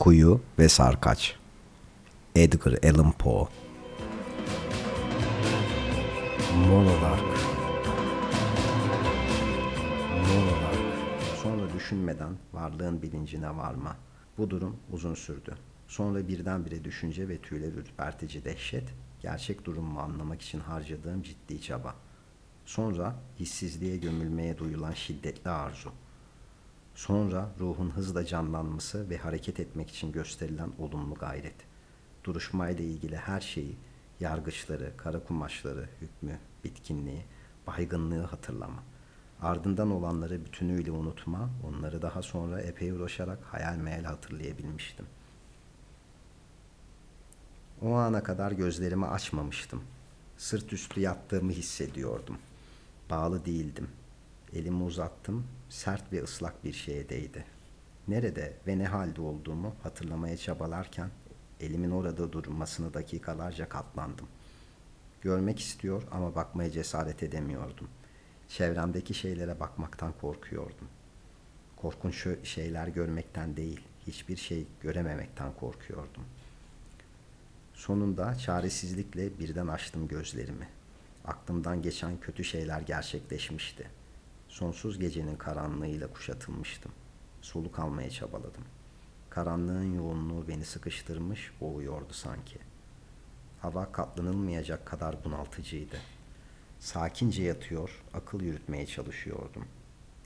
Kuyu ve Sarkaç Edgar Allan Poe Monolark Monolark Sonra düşünmeden varlığın bilincine varma. Bu durum uzun sürdü. Sonra birdenbire düşünce ve tüyler ürpertici dehşet, gerçek durumumu anlamak için harcadığım ciddi çaba. Sonra hissizliğe gömülmeye duyulan şiddetli arzu. Sonra ruhun hızla canlanması ve hareket etmek için gösterilen olumlu gayret. Duruşmayla ilgili her şeyi, yargıçları, kara kumaşları, hükmü, bitkinliği, baygınlığı hatırlama. Ardından olanları bütünüyle unutma, onları daha sonra epey uğraşarak hayal meyal hatırlayabilmiştim. O ana kadar gözlerimi açmamıştım. Sırt üstü yattığımı hissediyordum. Bağlı değildim. Elimi uzattım, sert ve ıslak bir şeye değdi. Nerede ve ne halde olduğumu hatırlamaya çabalarken elimin orada durmasını dakikalarca katlandım. Görmek istiyor ama bakmaya cesaret edemiyordum. Çevremdeki şeylere bakmaktan korkuyordum. Korkunç şeyler görmekten değil, hiçbir şey görememekten korkuyordum. Sonunda çaresizlikle birden açtım gözlerimi. Aklımdan geçen kötü şeyler gerçekleşmişti. Sonsuz gecenin karanlığıyla kuşatılmıştım. Soluk almaya çabaladım. Karanlığın yoğunluğu beni sıkıştırmış, boğuyordu sanki. Hava katlanılmayacak kadar bunaltıcıydı. Sakince yatıyor, akıl yürütmeye çalışıyordum.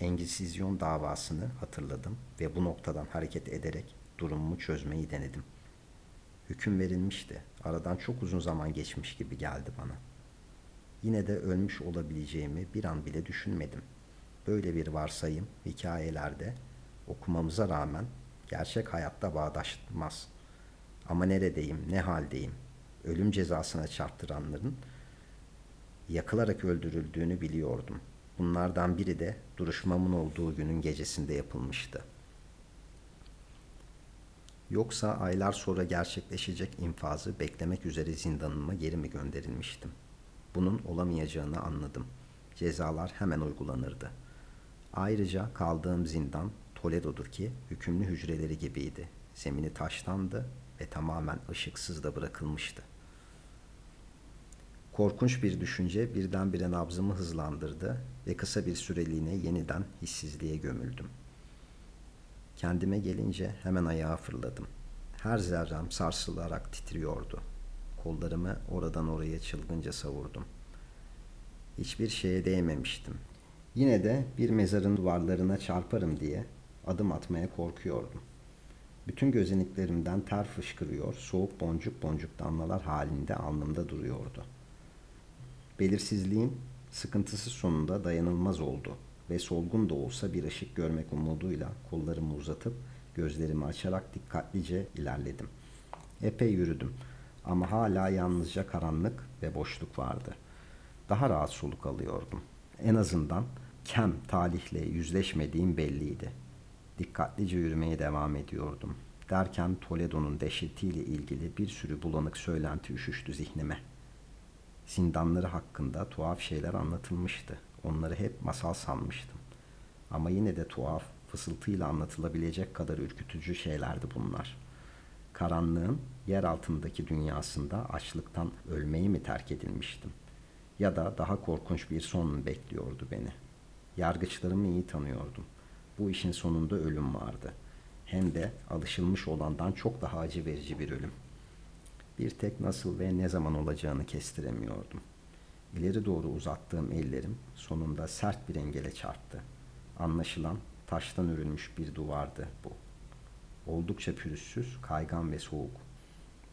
Engizisyon davasını hatırladım ve bu noktadan hareket ederek durumumu çözmeyi denedim. Hüküm verilmişti. Aradan çok uzun zaman geçmiş gibi geldi bana. Yine de ölmüş olabileceğimi bir an bile düşünmedim böyle bir varsayım hikayelerde okumamıza rağmen gerçek hayatta bağdaşmaz. Ama neredeyim, ne haldeyim? Ölüm cezasına çarptıranların yakılarak öldürüldüğünü biliyordum. Bunlardan biri de duruşmamın olduğu günün gecesinde yapılmıştı. Yoksa aylar sonra gerçekleşecek infazı beklemek üzere zindanıma geri mi gönderilmiştim? Bunun olamayacağını anladım. Cezalar hemen uygulanırdı.'' Ayrıca kaldığım zindan Toledo'dur ki hükümlü hücreleri gibiydi. Zemini taştandı ve tamamen ışıksız da bırakılmıştı. Korkunç bir düşünce birdenbire nabzımı hızlandırdı ve kısa bir süreliğine yeniden hissizliğe gömüldüm. Kendime gelince hemen ayağa fırladım. Her zerrem sarsılarak titriyordu. Kollarımı oradan oraya çılgınca savurdum. Hiçbir şeye değmemiştim. Yine de bir mezarın duvarlarına çarparım diye adım atmaya korkuyordum. Bütün gözeneklerimden ter fışkırıyor, soğuk boncuk boncuk damlalar halinde alnımda duruyordu. Belirsizliğim sıkıntısı sonunda dayanılmaz oldu ve solgun da olsa bir ışık görmek umuduyla kollarımı uzatıp gözlerimi açarak dikkatlice ilerledim. Epey yürüdüm ama hala yalnızca karanlık ve boşluk vardı. Daha rahat soluk alıyordum. En azından kem talihle yüzleşmediğim belliydi. Dikkatlice yürümeye devam ediyordum. Derken Toledo'nun dehşetiyle ilgili bir sürü bulanık söylenti üşüştü zihnime. Zindanları hakkında tuhaf şeyler anlatılmıştı. Onları hep masal sanmıştım. Ama yine de tuhaf, fısıltıyla anlatılabilecek kadar ürkütücü şeylerdi bunlar. Karanlığın yer altındaki dünyasında açlıktan ölmeyi mi terk edilmiştim? Ya da daha korkunç bir son mu bekliyordu beni?'' Yargıçlarımı iyi tanıyordum. Bu işin sonunda ölüm vardı. Hem de alışılmış olandan çok daha acı verici bir ölüm. Bir tek nasıl ve ne zaman olacağını kestiremiyordum. İleri doğru uzattığım ellerim sonunda sert bir engele çarptı. Anlaşılan taştan örülmüş bir duvardı bu. Oldukça pürüzsüz, kaygan ve soğuk.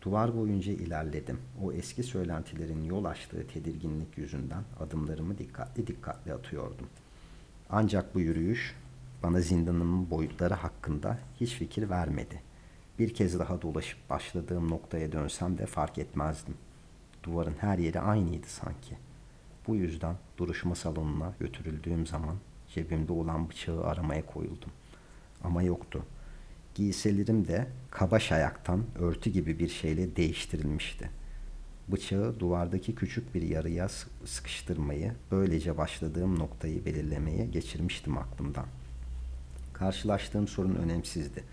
Duvar boyunca ilerledim. O eski söylentilerin yol açtığı tedirginlik yüzünden adımlarımı dikkatli dikkatli atıyordum.'' Ancak bu yürüyüş bana zindanımın boyutları hakkında hiç fikir vermedi. Bir kez daha dolaşıp başladığım noktaya dönsem de fark etmezdim. Duvarın her yeri aynıydı sanki. Bu yüzden duruşma salonuna götürüldüğüm zaman cebimde olan bıçağı aramaya koyuldum. Ama yoktu. Giysilerim de kabaş ayaktan örtü gibi bir şeyle değiştirilmişti.'' Bıçağı duvardaki küçük bir yarıya sıkıştırmayı, böylece başladığım noktayı belirlemeye geçirmiştim aklımdan. Karşılaştığım sorun önemsizdi.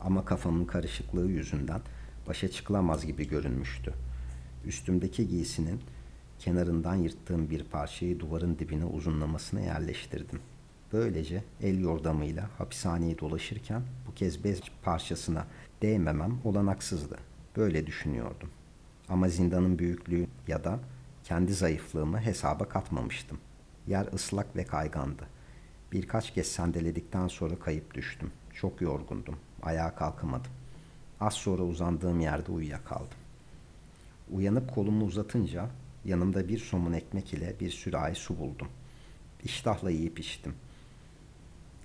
Ama kafamın karışıklığı yüzünden başa çıkılamaz gibi görünmüştü. Üstümdeki giysinin kenarından yırttığım bir parçayı duvarın dibine uzunlamasına yerleştirdim. Böylece el yordamıyla hapishaneyi dolaşırken bu kez bez parçasına değmemem olanaksızdı. Böyle düşünüyordum. Ama zindanın büyüklüğü ya da kendi zayıflığımı hesaba katmamıştım. Yer ıslak ve kaygandı. Birkaç kez sendeledikten sonra kayıp düştüm. Çok yorgundum. Ayağa kalkamadım. Az sonra uzandığım yerde uyuyakaldım. Uyanıp kolumu uzatınca yanımda bir somun ekmek ile bir sürahi su buldum. İştahla yiyip içtim.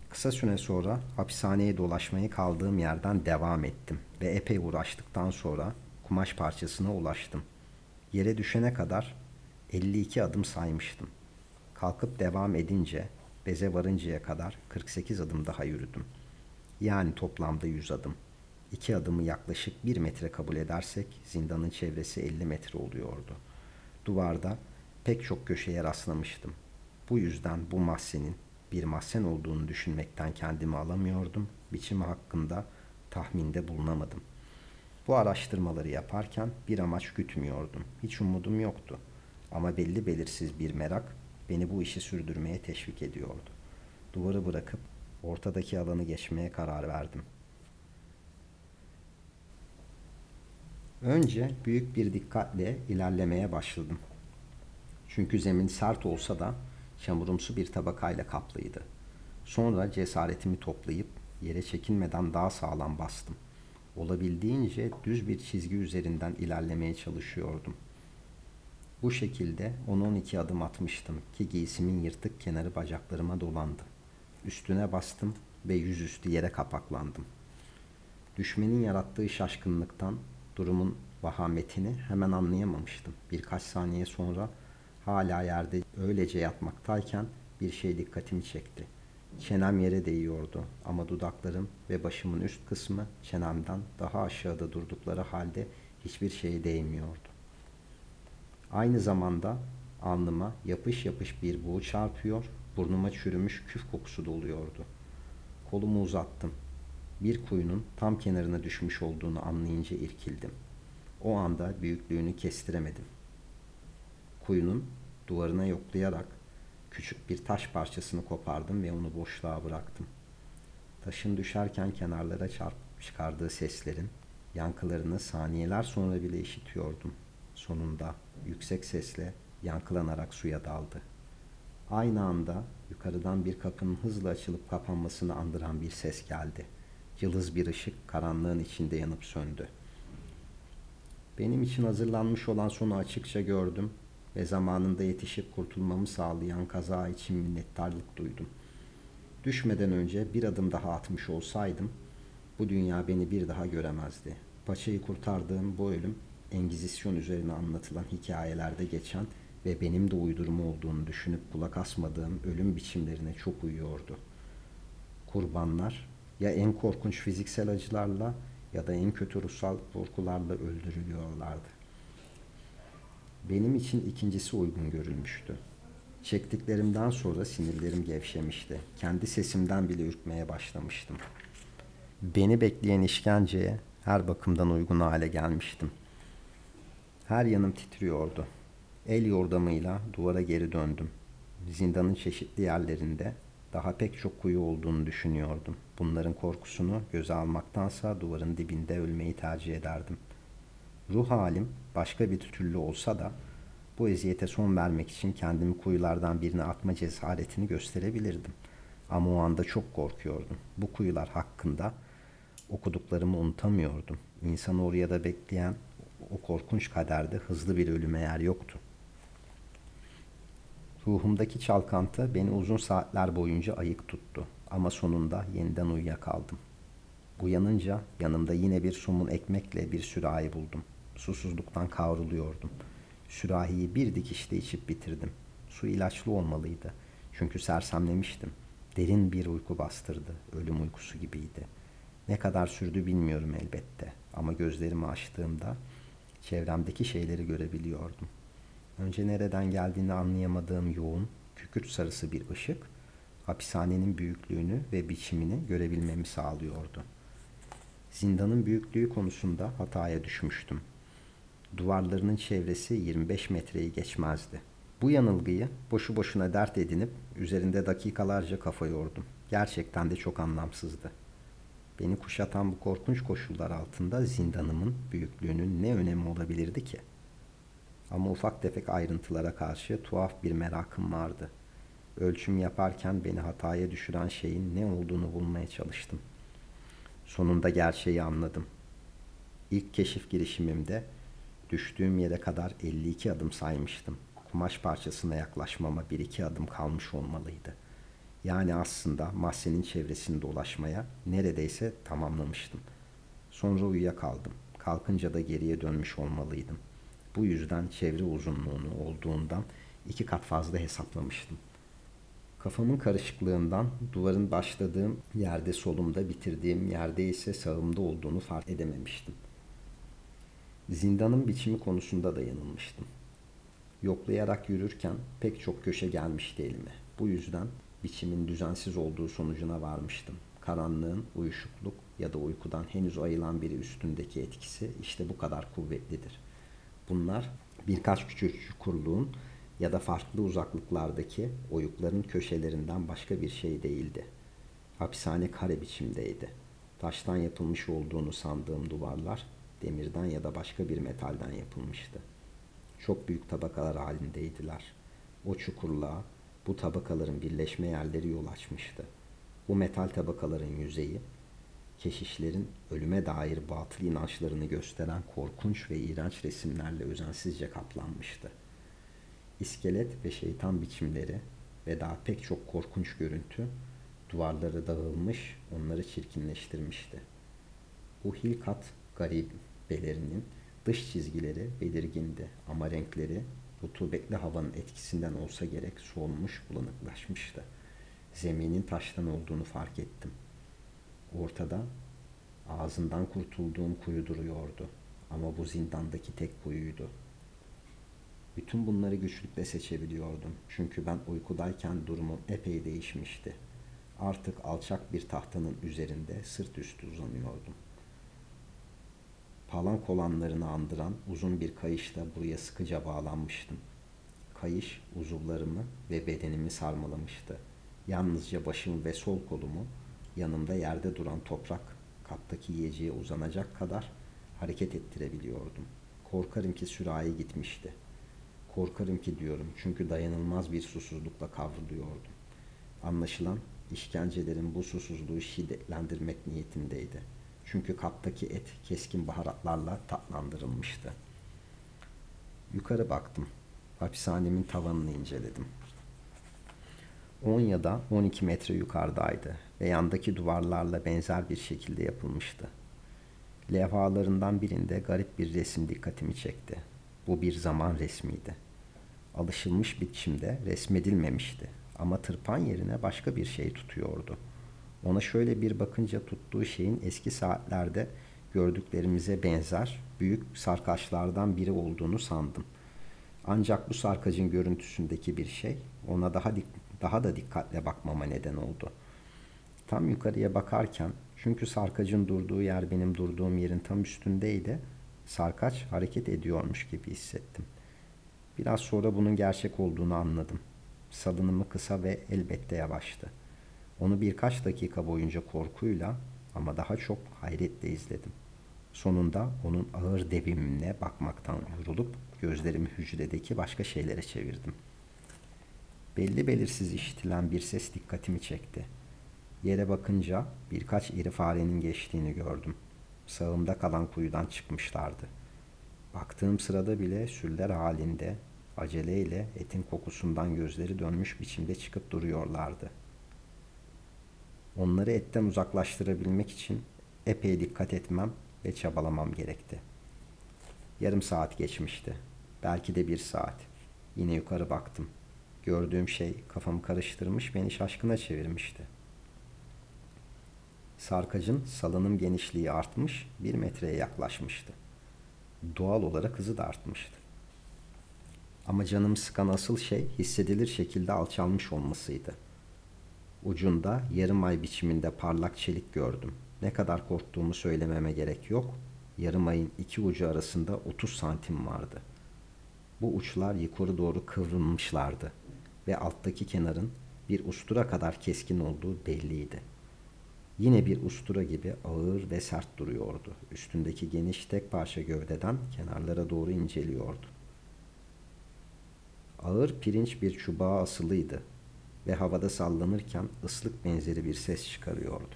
Kısa süre sonra hapishaneye dolaşmayı kaldığım yerden devam ettim ve epey uğraştıktan sonra kumaş parçasına ulaştım. Yere düşene kadar 52 adım saymıştım. Kalkıp devam edince beze varıncaya kadar 48 adım daha yürüdüm. Yani toplamda 100 adım. İki adımı yaklaşık bir metre kabul edersek zindanın çevresi 50 metre oluyordu. Duvarda pek çok köşeye rastlamıştım. Bu yüzden bu mahzenin bir mahzen olduğunu düşünmekten kendimi alamıyordum. Biçimi hakkında tahminde bulunamadım. Bu araştırmaları yaparken bir amaç gütmüyordum. Hiç umudum yoktu. Ama belli belirsiz bir merak beni bu işi sürdürmeye teşvik ediyordu. Duvarı bırakıp ortadaki alanı geçmeye karar verdim. Önce büyük bir dikkatle ilerlemeye başladım. Çünkü zemin sert olsa da çamurumsu bir tabakayla kaplıydı. Sonra cesaretimi toplayıp yere çekinmeden daha sağlam bastım. Olabildiğince düz bir çizgi üzerinden ilerlemeye çalışıyordum. Bu şekilde 10-12 adım atmıştım ki giysimin yırtık kenarı bacaklarıma dolandı. Üstüne bastım ve yüzüstü yere kapaklandım. Düşmenin yarattığı şaşkınlıktan durumun vahametini hemen anlayamamıştım. Birkaç saniye sonra hala yerde öylece yatmaktayken bir şey dikkatimi çekti. Çenem yere değiyordu ama dudaklarım ve başımın üst kısmı çenemden daha aşağıda durdukları halde hiçbir şeye değmiyordu. Aynı zamanda alnıma yapış yapış bir buğu çarpıyor, burnuma çürümüş küf kokusu doluyordu. Kolumu uzattım. Bir kuyunun tam kenarına düşmüş olduğunu anlayınca irkildim. O anda büyüklüğünü kestiremedim. Kuyunun duvarına yoklayarak küçük bir taş parçasını kopardım ve onu boşluğa bıraktım. Taşın düşerken kenarlara çarpıp çıkardığı seslerin yankılarını saniyeler sonra bile işitiyordum. Sonunda yüksek sesle yankılanarak suya daldı. Aynı anda yukarıdan bir kapının hızla açılıp kapanmasını andıran bir ses geldi. Yıldız bir ışık karanlığın içinde yanıp söndü. Benim için hazırlanmış olan sonu açıkça gördüm ve zamanında yetişip kurtulmamı sağlayan kaza için minnettarlık duydum. Düşmeden önce bir adım daha atmış olsaydım bu dünya beni bir daha göremezdi. Paçayı kurtardığım bu ölüm Engizisyon üzerine anlatılan hikayelerde geçen ve benim de uydurma olduğunu düşünüp kulak asmadığım ölüm biçimlerine çok uyuyordu. Kurbanlar ya en korkunç fiziksel acılarla ya da en kötü ruhsal korkularla öldürülüyorlardı. Benim için ikincisi uygun görülmüştü. Çektiklerimden sonra sinirlerim gevşemişti. Kendi sesimden bile ürkmeye başlamıştım. Beni bekleyen işkenceye her bakımdan uygun hale gelmiştim. Her yanım titriyordu. El yordamıyla duvara geri döndüm. Zindanın çeşitli yerlerinde daha pek çok kuyu olduğunu düşünüyordum. Bunların korkusunu göze almaktansa duvarın dibinde ölmeyi tercih ederdim. Ruh halim başka bir türlü olsa da bu eziyete son vermek için kendimi kuyulardan birine atma cesaretini gösterebilirdim. Ama o anda çok korkuyordum. Bu kuyular hakkında okuduklarımı unutamıyordum. İnsanı oraya da bekleyen o korkunç kaderde hızlı bir ölüme yer yoktu. Ruhumdaki çalkantı beni uzun saatler boyunca ayık tuttu ama sonunda yeniden uyuyakaldım. Uyanınca yanımda yine bir somun ekmekle bir sürahi buldum. Susuzluktan kavruluyordum. Sürahiyi bir dikişte içip bitirdim. Su ilaçlı olmalıydı. Çünkü sersemlemiştim. Derin bir uyku bastırdı. Ölüm uykusu gibiydi. Ne kadar sürdü bilmiyorum elbette. Ama gözlerimi açtığımda çevremdeki şeyleri görebiliyordum. Önce nereden geldiğini anlayamadığım yoğun, kükürt sarısı bir ışık, hapishanenin büyüklüğünü ve biçimini görebilmemi sağlıyordu. Zindanın büyüklüğü konusunda hataya düşmüştüm. Duvarlarının çevresi 25 metreyi geçmezdi. Bu yanılgıyı boşu boşuna dert edinip üzerinde dakikalarca kafa yordum. Gerçekten de çok anlamsızdı. Beni kuşatan bu korkunç koşullar altında zindanımın büyüklüğünün ne önemi olabilirdi ki? Ama ufak tefek ayrıntılara karşı tuhaf bir merakım vardı. Ölçüm yaparken beni hataya düşüren şeyin ne olduğunu bulmaya çalıştım. Sonunda gerçeği anladım. İlk keşif girişimimde düştüğüm yere kadar 52 adım saymıştım. Kumaş parçasına yaklaşmama bir iki adım kalmış olmalıydı. Yani aslında mahzenin çevresini dolaşmaya neredeyse tamamlamıştım. Sonra uyuyakaldım. Kalkınca da geriye dönmüş olmalıydım. Bu yüzden çevre uzunluğunu olduğundan iki kat fazla hesaplamıştım. Kafamın karışıklığından duvarın başladığım yerde solumda bitirdiğim yerde ise sağımda olduğunu fark edememiştim. Zindanın biçimi konusunda da yanılmıştım. Yoklayarak yürürken pek çok köşe gelmişti elime. Bu yüzden biçimin düzensiz olduğu sonucuna varmıştım. Karanlığın uyuşukluk ya da uykudan henüz ayılan biri üstündeki etkisi işte bu kadar kuvvetlidir. Bunlar birkaç küçük çukurluğun ya da farklı uzaklıklardaki oyukların köşelerinden başka bir şey değildi. Hapishane kare biçimdeydi. Taştan yapılmış olduğunu sandığım duvarlar demirden ya da başka bir metalden yapılmıştı. Çok büyük tabakalar halindeydiler. O çukurluğa bu tabakaların birleşme yerleri yol açmıştı. Bu metal tabakaların yüzeyi, keşişlerin ölüme dair batıl inançlarını gösteren korkunç ve iğrenç resimlerle özensizce kaplanmıştı. İskelet ve şeytan biçimleri ve daha pek çok korkunç görüntü duvarları dağılmış, onları çirkinleştirmişti. Bu hilkat garibelerinin dış çizgileri belirgindi ama renkleri rutubetli havanın etkisinden olsa gerek solmuş bulanıklaşmıştı. Zeminin taştan olduğunu fark ettim. Ortada ağzından kurtulduğum kuyu duruyordu. Ama bu zindandaki tek kuyuydu. Bütün bunları güçlükle seçebiliyordum. Çünkü ben uykudayken durumum epey değişmişti. Artık alçak bir tahtanın üzerinde sırt üstü uzanıyordum. Palan kolanlarını andıran uzun bir kayışla buraya sıkıca bağlanmıştım. Kayış uzuvlarımı ve bedenimi sarmalamıştı. Yalnızca başım ve sol kolumu yanımda yerde duran toprak kaptaki yiyeceğe uzanacak kadar hareket ettirebiliyordum. Korkarım ki sürahi gitmişti. Korkarım ki diyorum çünkü dayanılmaz bir susuzlukla kavruluyordum. Anlaşılan işkencelerin bu susuzluğu şiddetlendirmek niyetindeydi. Çünkü kaptaki et keskin baharatlarla tatlandırılmıştı. Yukarı baktım. Hapishanemin tavanını inceledim. 10 ya da 12 metre yukarıdaydı ve yandaki duvarlarla benzer bir şekilde yapılmıştı. Levhalarından birinde garip bir resim dikkatimi çekti. Bu bir zaman resmiydi. Alışılmış biçimde resmedilmemişti ama tırpan yerine başka bir şey tutuyordu. Ona şöyle bir bakınca tuttuğu şeyin eski saatlerde gördüklerimize benzer büyük sarkaçlardan biri olduğunu sandım. Ancak bu sarkacın görüntüsündeki bir şey ona daha dik daha da dikkatle bakmama neden oldu. Tam yukarıya bakarken çünkü sarkacın durduğu yer benim durduğum yerin tam üstündeydi. Sarkaç hareket ediyormuş gibi hissettim. Biraz sonra bunun gerçek olduğunu anladım. Salınımı kısa ve elbette yavaştı. Onu birkaç dakika boyunca korkuyla ama daha çok hayretle izledim. Sonunda onun ağır devimine bakmaktan yorulup gözlerimi hücredeki başka şeylere çevirdim. Belli belirsiz işitilen bir ses dikkatimi çekti. Yere bakınca birkaç iri farenin geçtiğini gördüm. Sağımda kalan kuyudan çıkmışlardı. Baktığım sırada bile süller halinde aceleyle etin kokusundan gözleri dönmüş biçimde çıkıp duruyorlardı. Onları etten uzaklaştırabilmek için epey dikkat etmem ve çabalamam gerekti. Yarım saat geçmişti. Belki de bir saat. Yine yukarı baktım. Gördüğüm şey kafamı karıştırmış, beni şaşkına çevirmişti. Sarkacın salınım genişliği artmış, bir metreye yaklaşmıştı. Doğal olarak hızı da artmıştı. Ama canımı sıkan asıl şey hissedilir şekilde alçalmış olmasıydı. Ucunda yarım ay biçiminde parlak çelik gördüm. Ne kadar korktuğumu söylememe gerek yok. Yarım ayın iki ucu arasında 30 santim vardı. Bu uçlar yukarı doğru kıvrılmışlardı ve alttaki kenarın bir ustura kadar keskin olduğu belliydi. Yine bir ustura gibi ağır ve sert duruyordu. Üstündeki geniş tek parça gövdeden kenarlara doğru inceliyordu. Ağır pirinç bir çubuğa asılıydı ve havada sallanırken ıslık benzeri bir ses çıkarıyordu.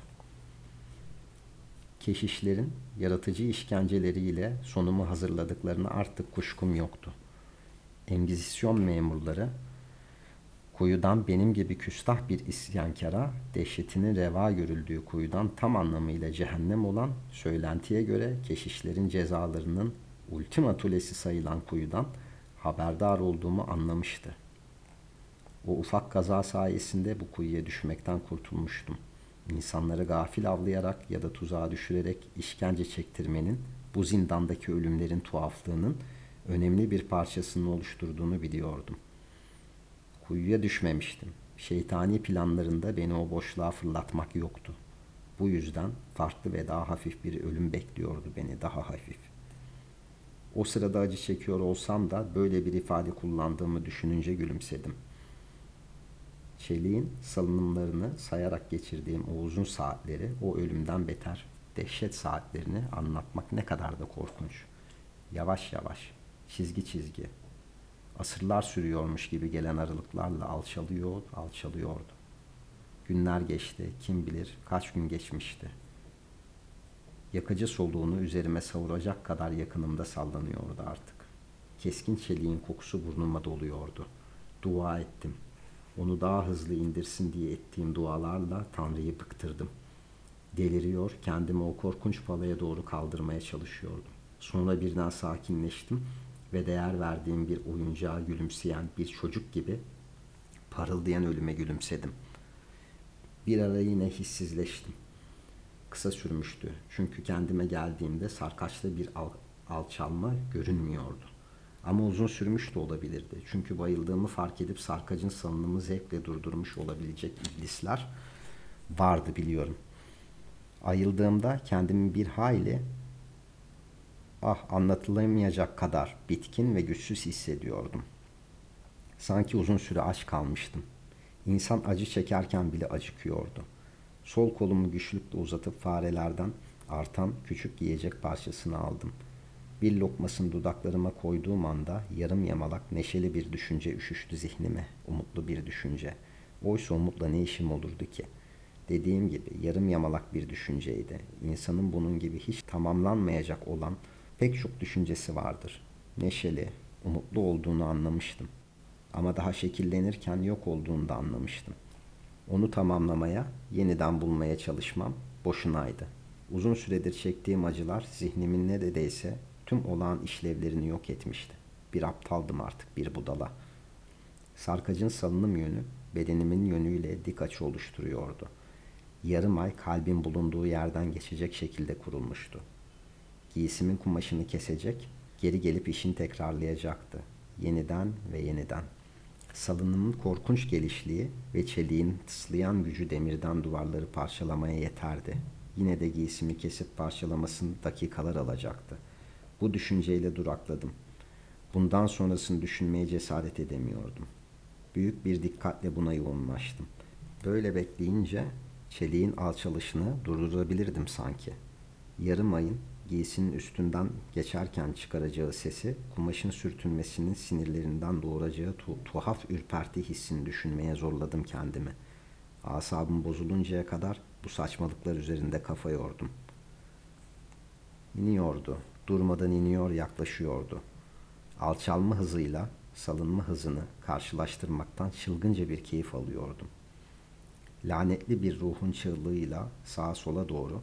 Keşişlerin yaratıcı işkenceleriyle sonumu hazırladıklarını artık kuşkum yoktu. Engizisyon memurları kuyudan benim gibi küstah bir isyankara dehşetinin reva görüldüğü kuyudan tam anlamıyla cehennem olan söylentiye göre keşişlerin cezalarının ultimatulesi sayılan kuyudan haberdar olduğumu anlamıştı. O ufak kaza sayesinde bu kuyuya düşmekten kurtulmuştum. İnsanları gafil avlayarak ya da tuzağa düşürerek işkence çektirmenin bu zindandaki ölümlerin tuhaflığının önemli bir parçasını oluşturduğunu biliyordum. Kuyuya düşmemiştim. Şeytani planlarında beni o boşluğa fırlatmak yoktu. Bu yüzden farklı ve daha hafif bir ölüm bekliyordu beni, daha hafif. O sırada acı çekiyor olsam da böyle bir ifade kullandığımı düşününce gülümsedim. Çeliğin salınımlarını sayarak geçirdiğim o uzun saatleri, o ölümden beter dehşet saatlerini anlatmak ne kadar da korkunç. Yavaş yavaş, çizgi çizgi, asırlar sürüyormuş gibi gelen aralıklarla alçalıyor, alçalıyordu. Günler geçti, kim bilir kaç gün geçmişti. Yakıcı soluğunu üzerime savuracak kadar yakınımda sallanıyordu artık. Keskin çeliğin kokusu burnuma doluyordu. Dua ettim. Onu daha hızlı indirsin diye ettiğim dualarla Tanrı'yı bıktırdım. Deliriyor, kendimi o korkunç palaya doğru kaldırmaya çalışıyordum. Sonra birden sakinleştim ve değer verdiğim bir oyuncağa gülümseyen bir çocuk gibi parıldayan ölüme gülümsedim. Bir ara yine hissizleştim. Kısa sürmüştü. Çünkü kendime geldiğimde sarkaçta bir al alçalma görünmüyordu. Ama uzun sürmüş de olabilirdi. Çünkü bayıldığımı fark edip sarkacın salınımı zevkle durdurmuş olabilecek iblisler vardı biliyorum. Ayıldığımda kendimi bir hayli ah anlatılamayacak kadar bitkin ve güçsüz hissediyordum. Sanki uzun süre aç kalmıştım. İnsan acı çekerken bile acıkıyordu. Sol kolumu güçlükle uzatıp farelerden artan küçük yiyecek parçasını aldım. Bir lokmasını dudaklarıma koyduğum anda yarım yamalak neşeli bir düşünce üşüştü zihnime. Umutlu bir düşünce. Oysa umutla ne işim olurdu ki? Dediğim gibi yarım yamalak bir düşünceydi. İnsanın bunun gibi hiç tamamlanmayacak olan pek çok düşüncesi vardır. Neşeli, umutlu olduğunu anlamıştım. Ama daha şekillenirken yok olduğunu da anlamıştım. Onu tamamlamaya, yeniden bulmaya çalışmam boşunaydı. Uzun süredir çektiğim acılar zihnimin ne dedeyse tüm olağan işlevlerini yok etmişti. Bir aptaldım artık, bir budala. Sarkacın salınım yönü bedenimin yönüyle dik açı oluşturuyordu. Yarım ay kalbin bulunduğu yerden geçecek şekilde kurulmuştu giysimin kumaşını kesecek, geri gelip işini tekrarlayacaktı. Yeniden ve yeniden. Salınımın korkunç gelişliği ve çeliğin tıslayan gücü demirden duvarları parçalamaya yeterdi. Yine de giysimi kesip parçalamasını dakikalar alacaktı. Bu düşünceyle durakladım. Bundan sonrasını düşünmeye cesaret edemiyordum. Büyük bir dikkatle buna yoğunlaştım. Böyle bekleyince çeliğin alçalışını durdurabilirdim sanki. Yarım ayın giysinin üstünden geçerken çıkaracağı sesi, kumaşın sürtünmesinin sinirlerinden doğuracağı tu- tuhaf ürperti hissini düşünmeye zorladım kendimi. Asabım bozuluncaya kadar bu saçmalıklar üzerinde kafa yordum. İniyordu, durmadan iniyor yaklaşıyordu. Alçalma hızıyla salınma hızını karşılaştırmaktan çılgınca bir keyif alıyordum. Lanetli bir ruhun çığlığıyla sağa sola doğru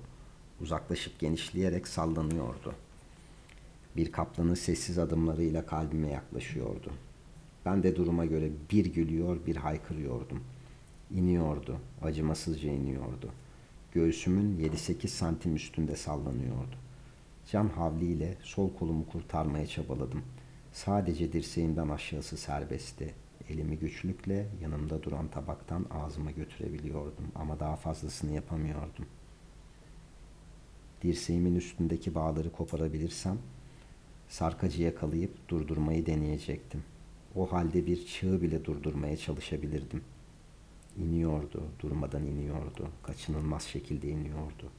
uzaklaşıp genişleyerek sallanıyordu. Bir kaplanın sessiz adımlarıyla kalbime yaklaşıyordu. Ben de duruma göre bir gülüyor bir haykırıyordum. İniyordu, acımasızca iniyordu. Göğsümün 7-8 santim üstünde sallanıyordu. Can havliyle sol kolumu kurtarmaya çabaladım. Sadece dirseğimden aşağısı serbestti. Elimi güçlükle yanımda duran tabaktan ağzıma götürebiliyordum ama daha fazlasını yapamıyordum.'' Dirseğimin üstündeki bağları koparabilirsem sarkacı yakalayıp durdurmayı deneyecektim. O halde bir çığı bile durdurmaya çalışabilirdim. İniyordu, durmadan iniyordu, kaçınılmaz şekilde iniyordu.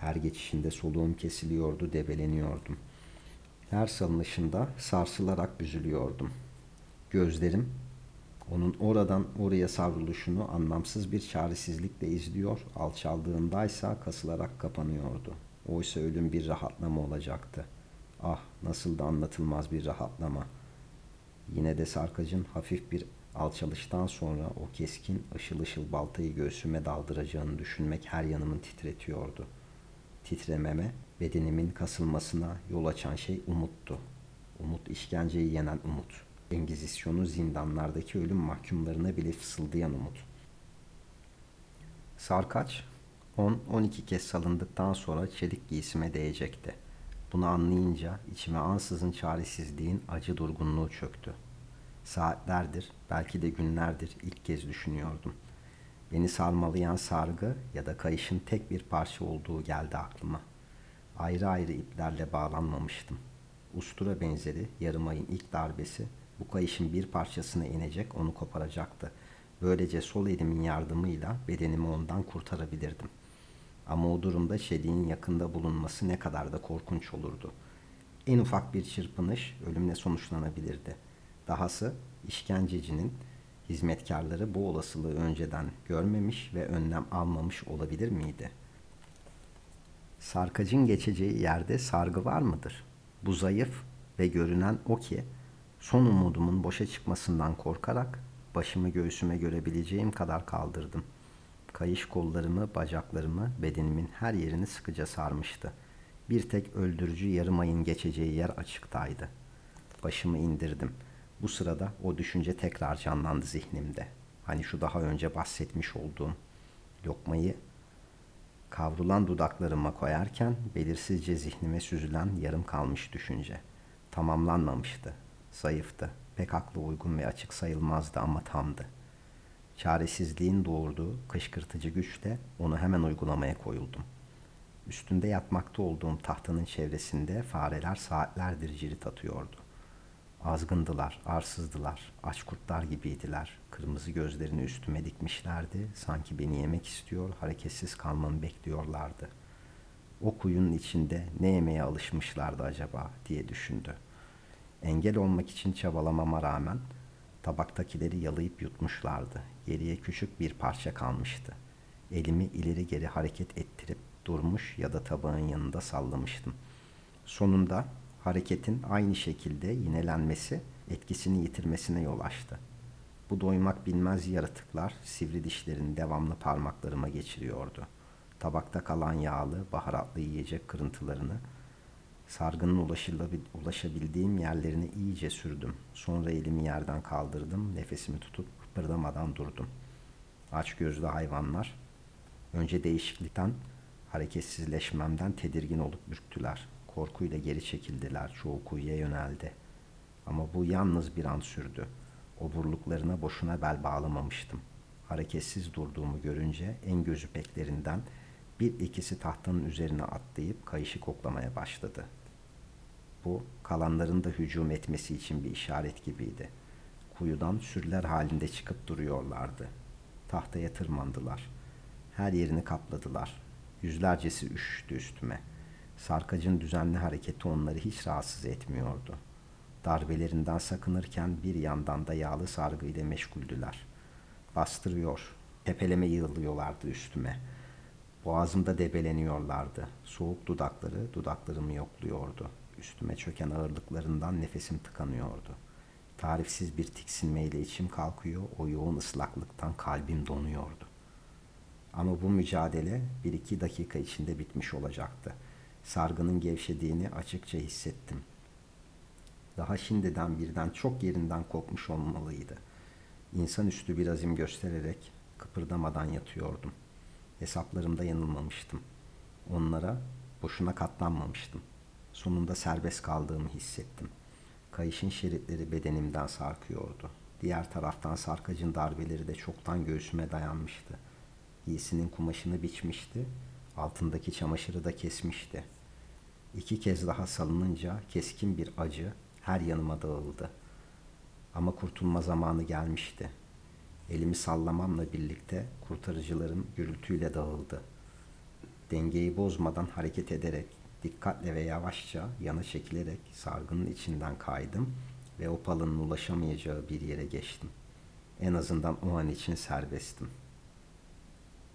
Her geçişinde soluğum kesiliyordu, debeleniyordum. Her salınışında sarsılarak büzülüyordum. Gözlerim onun oradan oraya savruluşunu anlamsız bir çaresizlikle izliyor, alçaldığındaysa kasılarak kapanıyordu. Oysa ölüm bir rahatlama olacaktı. Ah nasıl da anlatılmaz bir rahatlama. Yine de sarkacın hafif bir alçalıştan sonra o keskin ışıl ışıl baltayı göğsüme daldıracağını düşünmek her yanımı titretiyordu. Titrememe, bedenimin kasılmasına yol açan şey umuttu. Umut işkenceyi yenen umut. Engizisyonu zindanlardaki ölüm mahkumlarına bile fısıldayan umut. Sarkaç 10-12 kez salındıktan sonra çelik giysime değecekti. Bunu anlayınca içime ansızın çaresizliğin acı durgunluğu çöktü. Saatlerdir, belki de günlerdir ilk kez düşünüyordum. Beni sarmalayan sargı ya da kayışın tek bir parça olduğu geldi aklıma. Ayrı ayrı iplerle bağlanmamıştım. Ustura benzeri yarım ayın ilk darbesi bu kayışın bir parçasına inecek onu koparacaktı. Böylece sol elimin yardımıyla bedenimi ondan kurtarabilirdim. Ama o durumda çeliğin yakında bulunması ne kadar da korkunç olurdu. En ufak bir çırpınış ölümle sonuçlanabilirdi. Dahası işkencecinin hizmetkarları bu olasılığı önceden görmemiş ve önlem almamış olabilir miydi? Sarkacın geçeceği yerde sargı var mıdır? Bu zayıf ve görünen o ki son umudumun boşa çıkmasından korkarak başımı göğsüme görebileceğim kadar kaldırdım. Kayış kollarımı, bacaklarımı, bedenimin her yerini sıkıca sarmıştı. Bir tek öldürücü yarım ayın geçeceği yer açıktaydı. Başımı indirdim. Bu sırada o düşünce tekrar canlandı zihnimde. Hani şu daha önce bahsetmiş olduğum lokmayı kavrulan dudaklarıma koyarken belirsizce zihnime süzülen yarım kalmış düşünce. Tamamlanmamıştı. Zayıftı. Pek aklı uygun ve açık sayılmazdı ama tamdı. Çaresizliğin doğurduğu kışkırtıcı güçle onu hemen uygulamaya koyuldum. Üstünde yatmakta olduğum tahtanın çevresinde fareler saatlerdir cirit atıyordu. Azgındılar, arsızdılar, aç kurtlar gibiydiler. Kırmızı gözlerini üstüme dikmişlerdi. Sanki beni yemek istiyor, hareketsiz kalmamı bekliyorlardı. O kuyunun içinde ne yemeye alışmışlardı acaba diye düşündü. Engel olmak için çabalamama rağmen tabaktakileri yalayıp yutmuşlardı. Geriye küçük bir parça kalmıştı. Elimi ileri geri hareket ettirip durmuş ya da tabağın yanında sallamıştım. Sonunda hareketin aynı şekilde yinelenmesi etkisini yitirmesine yol açtı. Bu doymak bilmez yaratıklar sivri dişlerini devamlı parmaklarıma geçiriyordu. Tabakta kalan yağlı, baharatlı yiyecek kırıntılarını sargının ulaşabildiğim yerlerine iyice sürdüm. Sonra elimi yerden kaldırdım, nefesimi tutup kıpırdamadan durdum. Aç gözlü hayvanlar önce değişiklikten, hareketsizleşmemden tedirgin olup ürktüler korkuyla geri çekildiler. Çoğu kuyuya yöneldi. Ama bu yalnız bir an sürdü. Oburluklarına boşuna bel bağlamamıştım. Hareketsiz durduğumu görünce en gözü peklerinden bir ikisi tahtanın üzerine atlayıp kayışı koklamaya başladı. Bu kalanların da hücum etmesi için bir işaret gibiydi. Kuyudan sürüler halinde çıkıp duruyorlardı. Tahtaya tırmandılar. Her yerini kapladılar. Yüzlercesi üşüştü üstüme.'' Sarkacın düzenli hareketi onları hiç rahatsız etmiyordu. Darbelerinden sakınırken bir yandan da yağlı sargı ile meşguldüler. Bastırıyor, tepeleme yığılıyorlardı üstüme. Boğazımda debeleniyorlardı. Soğuk dudakları dudaklarımı yokluyordu. Üstüme çöken ağırlıklarından nefesim tıkanıyordu. Tarifsiz bir tiksinmeyle içim kalkıyor, o yoğun ıslaklıktan kalbim donuyordu. Ama bu mücadele bir iki dakika içinde bitmiş olacaktı.'' Sargının gevşediğini açıkça hissettim. Daha şimdiden birden çok yerinden kopmuş olmalıydı. İnsanüstü bir azim göstererek kıpırdamadan yatıyordum. Hesaplarımda yanılmamıştım. Onlara boşuna katlanmamıştım. Sonunda serbest kaldığımı hissettim. Kayışın şeritleri bedenimden sarkıyordu. Diğer taraftan sarkacın darbeleri de çoktan göğsüme dayanmıştı. Giysinin kumaşını biçmişti Altındaki çamaşırı da kesmişti. İki kez daha salınınca keskin bir acı her yanıma dağıldı. Ama kurtulma zamanı gelmişti. Elimi sallamamla birlikte kurtarıcıların gürültüyle dağıldı. Dengeyi bozmadan hareket ederek, dikkatle ve yavaşça yana çekilerek sargının içinden kaydım ve o palının ulaşamayacağı bir yere geçtim. En azından o an için serbestim.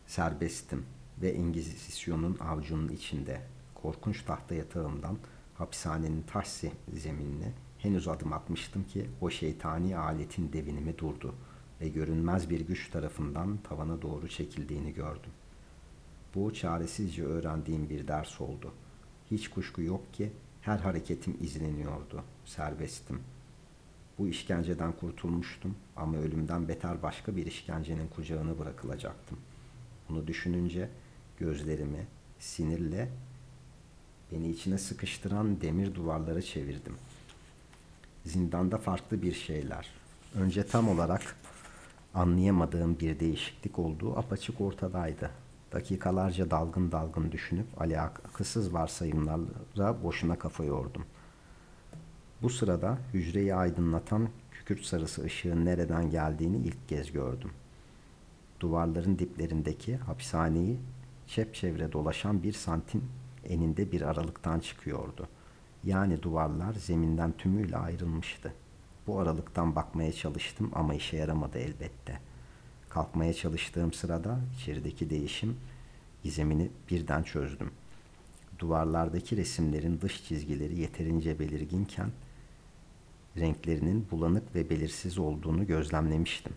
Serbestim ve Engizisyon'un avcunun içinde korkunç tahta yatağımdan hapishanenin taş zeminine henüz adım atmıştım ki o şeytani aletin devinimi durdu ve görünmez bir güç tarafından tavana doğru çekildiğini gördüm. Bu çaresizce öğrendiğim bir ders oldu. Hiç kuşku yok ki her hareketim izleniyordu. Serbestim. Bu işkenceden kurtulmuştum ama ölümden beter başka bir işkencenin kucağına bırakılacaktım. Bunu düşününce gözlerimi sinirle beni içine sıkıştıran demir duvarlara çevirdim. Zindanda farklı bir şeyler. Önce tam olarak anlayamadığım bir değişiklik olduğu apaçık ortadaydı. Dakikalarca dalgın dalgın düşünüp alakasız varsayımlarla boşuna kafa yordum. Bu sırada hücreyi aydınlatan kükürt sarısı ışığın nereden geldiğini ilk kez gördüm. Duvarların diplerindeki hapishaneyi çepçevre dolaşan bir santim eninde bir aralıktan çıkıyordu. Yani duvarlar zeminden tümüyle ayrılmıştı. Bu aralıktan bakmaya çalıştım ama işe yaramadı elbette. Kalkmaya çalıştığım sırada içerideki değişim gizemini birden çözdüm. Duvarlardaki resimlerin dış çizgileri yeterince belirginken renklerinin bulanık ve belirsiz olduğunu gözlemlemiştim.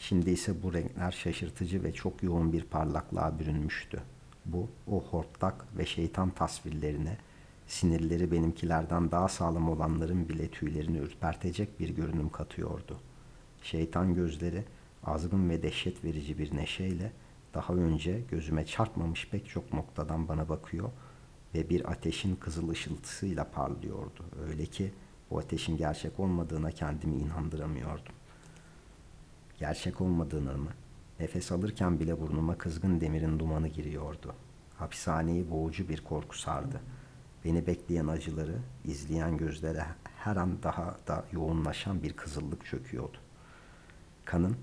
Şimdi ise bu renkler şaşırtıcı ve çok yoğun bir parlaklığa bürünmüştü. Bu o hortlak ve şeytan tasvirlerine sinirleri benimkilerden daha sağlam olanların bile tüylerini ürpertecek bir görünüm katıyordu. Şeytan gözleri azgın ve dehşet verici bir neşeyle daha önce gözüme çarpmamış pek çok noktadan bana bakıyor ve bir ateşin kızıl ışıltısıyla parlıyordu. Öyle ki bu ateşin gerçek olmadığına kendimi inandıramıyordum. Gerçek olmadığını mı? Nefes alırken bile burnuma kızgın demirin dumanı giriyordu. Hapishaneyi boğucu bir korku sardı. Beni bekleyen acıları, izleyen gözlere her an daha da yoğunlaşan bir kızıllık çöküyordu. Kanın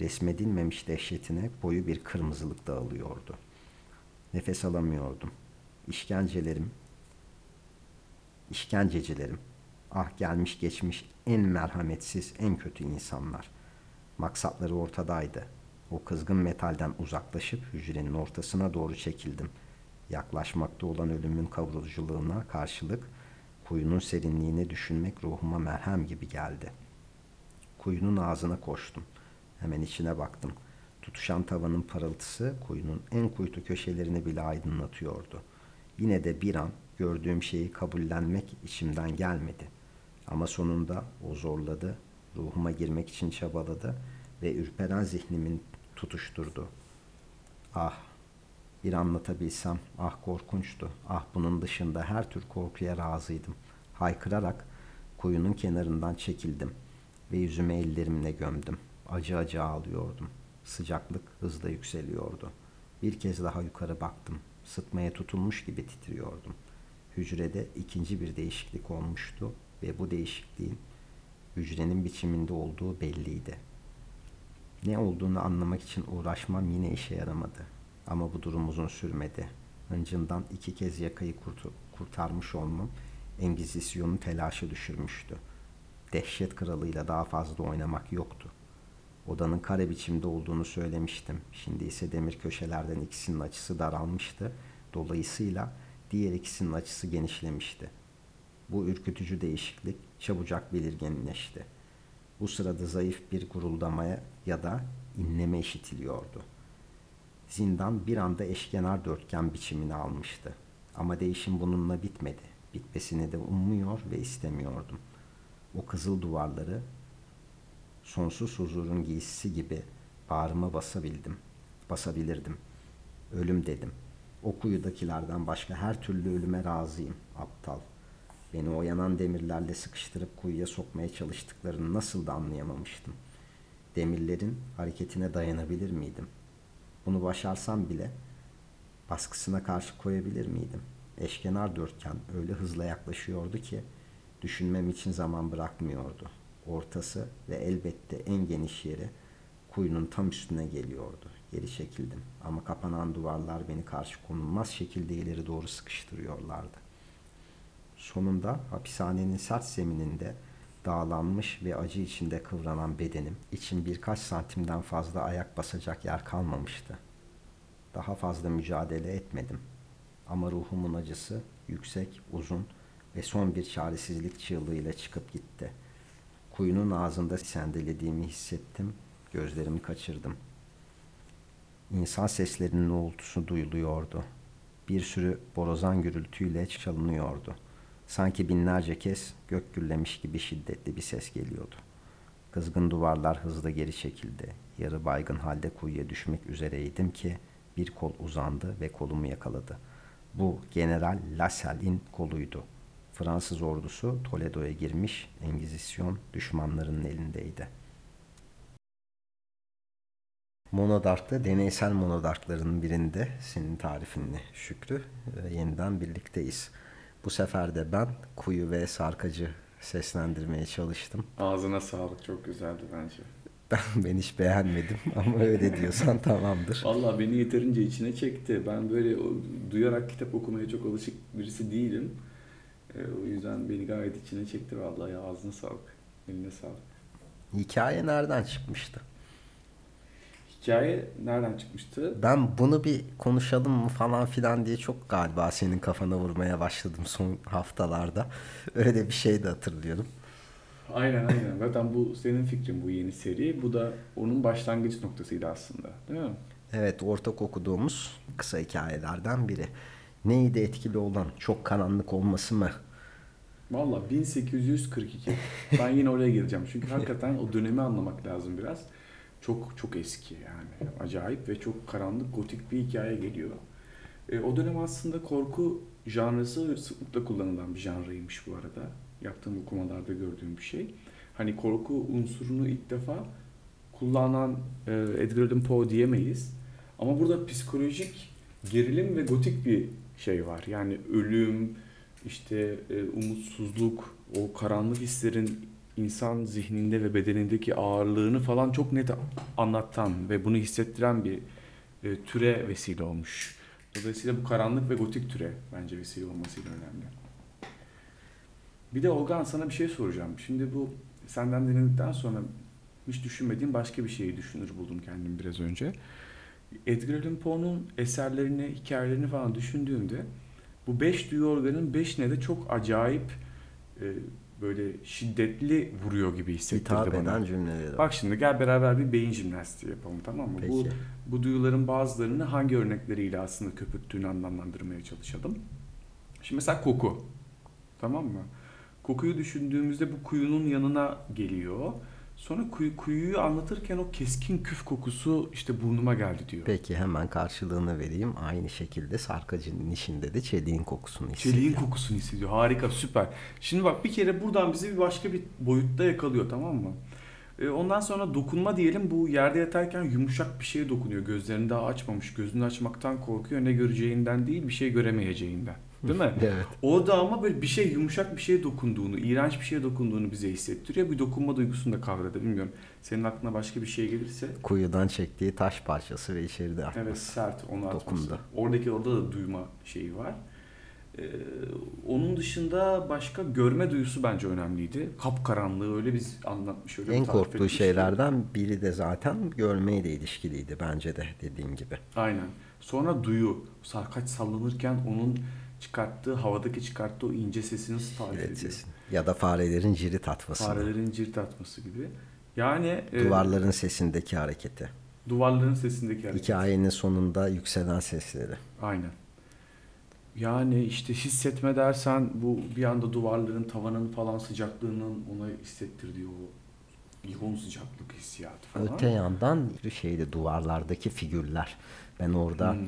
resmedilmemiş dehşetine boyu bir kırmızılık dağılıyordu. Nefes alamıyordum. İşkencelerim, işkencecilerim, ah gelmiş geçmiş en merhametsiz, en kötü insanlar. Maksatları ortadaydı. O kızgın metalden uzaklaşıp hücrenin ortasına doğru çekildim. Yaklaşmakta olan ölümün kavuruculuğuna karşılık kuyunun serinliğini düşünmek ruhuma merhem gibi geldi. Kuyunun ağzına koştum. Hemen içine baktım. Tutuşan tavanın parıltısı kuyunun en kuytu köşelerini bile aydınlatıyordu. Yine de bir an gördüğüm şeyi kabullenmek içimden gelmedi. Ama sonunda o zorladı, ruhuma girmek için çabaladı ve ürperen zihnimin tutuşturdu. Ah, bir anlatabilsem, ah korkunçtu, ah bunun dışında her tür korkuya razıydım. Haykırarak kuyunun kenarından çekildim ve yüzümü ellerimle gömdüm. Acı acı ağlıyordum. Sıcaklık hızla yükseliyordu. Bir kez daha yukarı baktım. Sıtmaya tutulmuş gibi titriyordum. Hücrede ikinci bir değişiklik olmuştu ve bu değişikliğin hücrenin biçiminde olduğu belliydi. Ne olduğunu anlamak için uğraşmam yine işe yaramadı. Ama bu durum uzun sürmedi. Hıncından iki kez yakayı kurtu, kurtarmış olmam Engizisyon'un telaşı düşürmüştü. Dehşet kralıyla daha fazla oynamak yoktu. Odanın kare biçimde olduğunu söylemiştim. Şimdi ise demir köşelerden ikisinin açısı daralmıştı. Dolayısıyla diğer ikisinin açısı genişlemişti. Bu ürkütücü değişiklik çabucak belirginleşti. Bu sırada zayıf bir guruldamaya ya da inleme işitiliyordu. Zindan bir anda eşkenar dörtgen biçimini almıştı. Ama değişim bununla bitmedi. Bitmesini de ummuyor ve istemiyordum. O kızıl duvarları sonsuz huzurun giysisi gibi bağrıma basabildim. Basabilirdim. Ölüm dedim. O kuyudakilerden başka her türlü ölüme razıyım, aptal. Beni o yanan demirlerle sıkıştırıp kuyuya sokmaya çalıştıklarını nasıl da anlayamamıştım. Demirlerin hareketine dayanabilir miydim? Bunu başarsam bile Baskısına karşı koyabilir miydim? Eşkenar dörtgen öyle hızla yaklaşıyordu ki düşünmem için zaman bırakmıyordu. Ortası ve elbette en geniş yeri kuyunun tam üstüne geliyordu. Geri çekildim ama kapanan duvarlar beni karşı konulmaz şekilde ileri doğru sıkıştırıyorlardı. Sonunda hapishanenin sert zemininde dağlanmış ve acı içinde kıvranan bedenim için birkaç santimden fazla ayak basacak yer kalmamıştı. Daha fazla mücadele etmedim. Ama ruhumun acısı yüksek, uzun ve son bir çaresizlik çığlığıyla çıkıp gitti. Kuyunun ağzında sendelediğimi hissettim, gözlerimi kaçırdım. İnsan seslerinin uğultusu duyuluyordu. Bir sürü borazan gürültüyle çalınıyordu. Sanki binlerce kez gök gürlemiş gibi şiddetli bir ses geliyordu. Kızgın duvarlar hızla geri çekildi. Yarı baygın halde kuyuya düşmek üzereydim ki bir kol uzandı ve kolumu yakaladı. Bu General Lasselle'in koluydu. Fransız ordusu Toledo'ya girmiş, Engizisyon düşmanlarının elindeydi. Monodark'ta deneysel monodarkların birinde senin tarifinle Şükrü e, yeniden birlikteyiz. Bu sefer de ben kuyu ve sarkacı seslendirmeye çalıştım. Ağzına sağlık çok güzeldi bence. Ben, ben hiç beğenmedim ama öyle diyorsan tamamdır. Valla beni yeterince içine çekti. Ben böyle duyarak kitap okumaya çok alışık birisi değilim. E, o yüzden beni gayet içine çekti vallahi ağzına sağlık. Eline sağlık. Hikaye nereden çıkmıştı? Hikaye nereden çıkmıştı? Ben bunu bir konuşalım mı falan filan diye çok galiba senin kafana vurmaya başladım son haftalarda. Öyle bir şey de hatırlıyorum. Aynen aynen. Zaten bu senin fikrin bu yeni seri. Bu da onun başlangıç noktasıydı aslında. Değil mi? Evet ortak okuduğumuz kısa hikayelerden biri. Neydi etkili olan? Çok karanlık olması mı? Valla 1842. Ben yine oraya geleceğim. Çünkü hakikaten o dönemi anlamak lazım biraz. Çok çok eski yani. Acayip ve çok karanlık gotik bir hikaye geliyor. E, o dönem aslında korku janrısı sıklıkla kullanılan bir janraymış bu arada. Yaptığım okumalarda gördüğüm bir şey. Hani korku unsurunu ilk defa kullanan e, Edgar Allan Poe diyemeyiz. Ama burada psikolojik gerilim ve gotik bir şey var. Yani ölüm, işte e, umutsuzluk, o karanlık hislerin insan zihninde ve bedenindeki ağırlığını falan çok net anlatan ve bunu hissettiren bir e, türe vesile olmuş. Dolayısıyla bu karanlık ve gotik türe bence vesile olmasıyla önemli. Bir de Olgan sana bir şey soracağım. Şimdi bu senden dinledikten sonra hiç düşünmediğim başka bir şeyi düşünür buldum kendim biraz önce. Edgar Allan Poe'nun eserlerini, hikayelerini falan düşündüğümde bu beş duyu organın beşine de çok acayip e, böyle şiddetli vuruyor gibi hissettirdi Hitap bana. eden cümleleri. Bak şimdi gel beraber bir beyin jimnastiği yapalım tamam mı? Peki. Bu, bu duyuların bazılarını hangi örnekleriyle aslında köpürttüğünü anlamlandırmaya çalışalım. Şimdi mesela koku. Tamam mı? Kokuyu düşündüğümüzde bu kuyunun yanına geliyor. Sonra kuyu, kuyuyu anlatırken o keskin küf kokusu işte burnuma geldi diyor. Peki hemen karşılığını vereyim. Aynı şekilde sarkacının işinde de çeliğin kokusunu hissediyor. Çeliğin kokusunu hissediyor. Harika, süper. Şimdi bak bir kere buradan bizi bir başka bir boyutta yakalıyor tamam mı? Ee, Ondan sonra dokunma diyelim bu yerde yatarken yumuşak bir şeye dokunuyor. Gözlerini daha açmamış. Gözünü açmaktan korkuyor. Ne göreceğinden değil bir şey göremeyeceğinden. Değil mi? Evet. Orada ama böyle bir şey yumuşak bir şeye dokunduğunu, iğrenç bir şeye dokunduğunu bize hissettiriyor. Bir dokunma duygusunu da kavradı. Bilmiyorum. Senin aklına başka bir şey gelirse. Kuyudan çektiği taş parçası ve içeride atması. Evet sert onu atması. Dokundu. Oradaki orada da duyma şeyi var. Ee, onun dışında başka görme duyusu bence önemliydi. Kapkaranlığı öyle biz anlatmış öyle En korktuğu etmiş ki. şeylerden biri de zaten görmeyle ilişkiliydi bence de dediğin gibi. Aynen. Sonra duyu. Sarkaç sallanırken onun çıkarttığı, havadaki çıkarttığı o ince sesi nasıl tarif Evet, ediyor? sesin. Ya da farelerin cirit atması. Farelerin cirit atması gibi. Yani e, Duvarların sesindeki hareketi. duvarların sesindeki hareket. Hikayenin sonunda yükselen sesleri. Aynen. Yani işte hissetme dersen bu bir anda duvarların tavanın falan sıcaklığının ona hissettirdiği o yoğun sıcaklık hissiyatı falan. Öte yandan şeyde duvarlardaki figürler. Ben orada Hmm.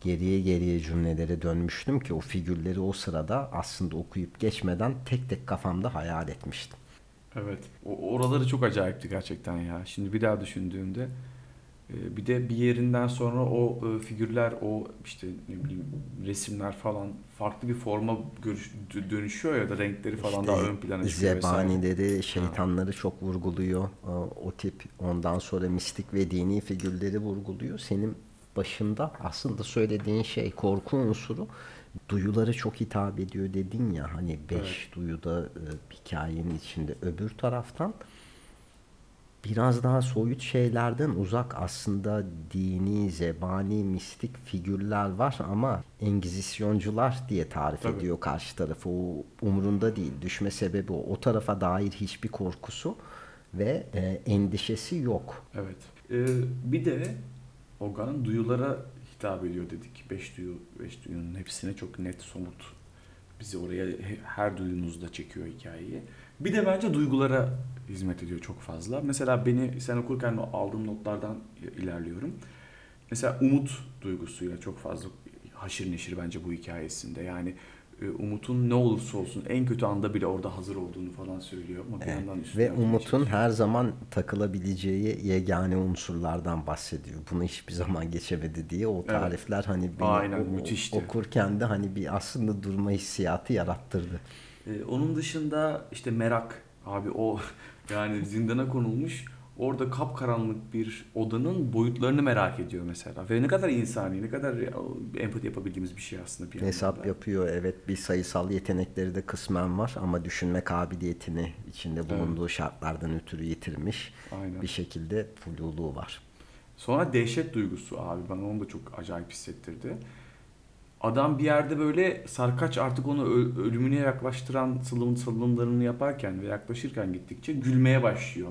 Geriye geriye cümlelere dönmüştüm ki o figürleri o sırada aslında okuyup geçmeden tek tek kafamda hayal etmiştim. Evet. O, oraları çok acayipti gerçekten ya. Şimdi bir daha düşündüğümde E, bir de bir yerinden sonra o e, figürler, o işte ne bileyim resimler falan farklı bir forma dönüşüyor ya da renkleri falan İşte daha ön plana çıkıyor vesaire. Zebanileri, şeytanları çok vurguluyor. O tip ondan sonra mistik ve dini figürleri vurguluyor. Senin başında aslında söylediğin şey korku unsuru duyuları çok hitap ediyor dedin ya hani beş Evet. duyuda e, hikayenin içinde öbür taraftan biraz daha soyut şeylerden uzak aslında dini, zebani, mistik figürler var ama engizisyoncular diye tarif Tabii. ediyor karşı tarafı. O umrunda değil. Düşme sebebi o. O tarafa dair hiçbir korkusu ve e, endişesi yok. Evet. Ee, bir de Ogan duyulara hitap ediyor dedik. Beş duyu, beş duyunun hepsine çok net, somut. Bizi oraya he- her duyumuzda çekiyor hikayeyi. Bir de bence duygulara hizmet ediyor çok fazla. Mesela beni sen okurken aldığım notlardan ilerliyorum. Mesela umut duygusuyla çok fazla haşır neşir bence bu hikayesinde. Yani Umut'un ne olursa olsun en kötü anda bile orada hazır olduğunu falan söylüyor ama bir Evet. yandan üstüne Ve Umut'un çalışıyor. her zaman takılabileceği yegane unsurlardan bahsediyor. Bunu hiçbir zaman geçemedi diye o tarifler hani beni Aynen, o- müthişti. okurken de hani bir aslında durma hissiyatı yarattırdı. Ee, onun dışında işte merak abi o yani zindana konulmuş orada kapkaranlık bir odanın boyutlarını merak ediyor mesela. Ve ne kadar insani, ne kadar empati yapabildiğimiz bir şey aslında bir Hesap yandan da. yapıyor. Evet bir sayısal yetenekleri de kısmen var ama düşünme kabiliyetini içinde bulunduğu şartlardan ötürü yitirmiş. Aynen. Bir şekilde fluluğu var. Sonra dehşet duygusu abi bana onu da çok acayip hissettirdi. Adam bir yerde böyle sarkaç artık onu ölümüne yaklaştıran sılım sılımlarını yaparken ve yaklaşırken gittikçe gülmeye başlıyor.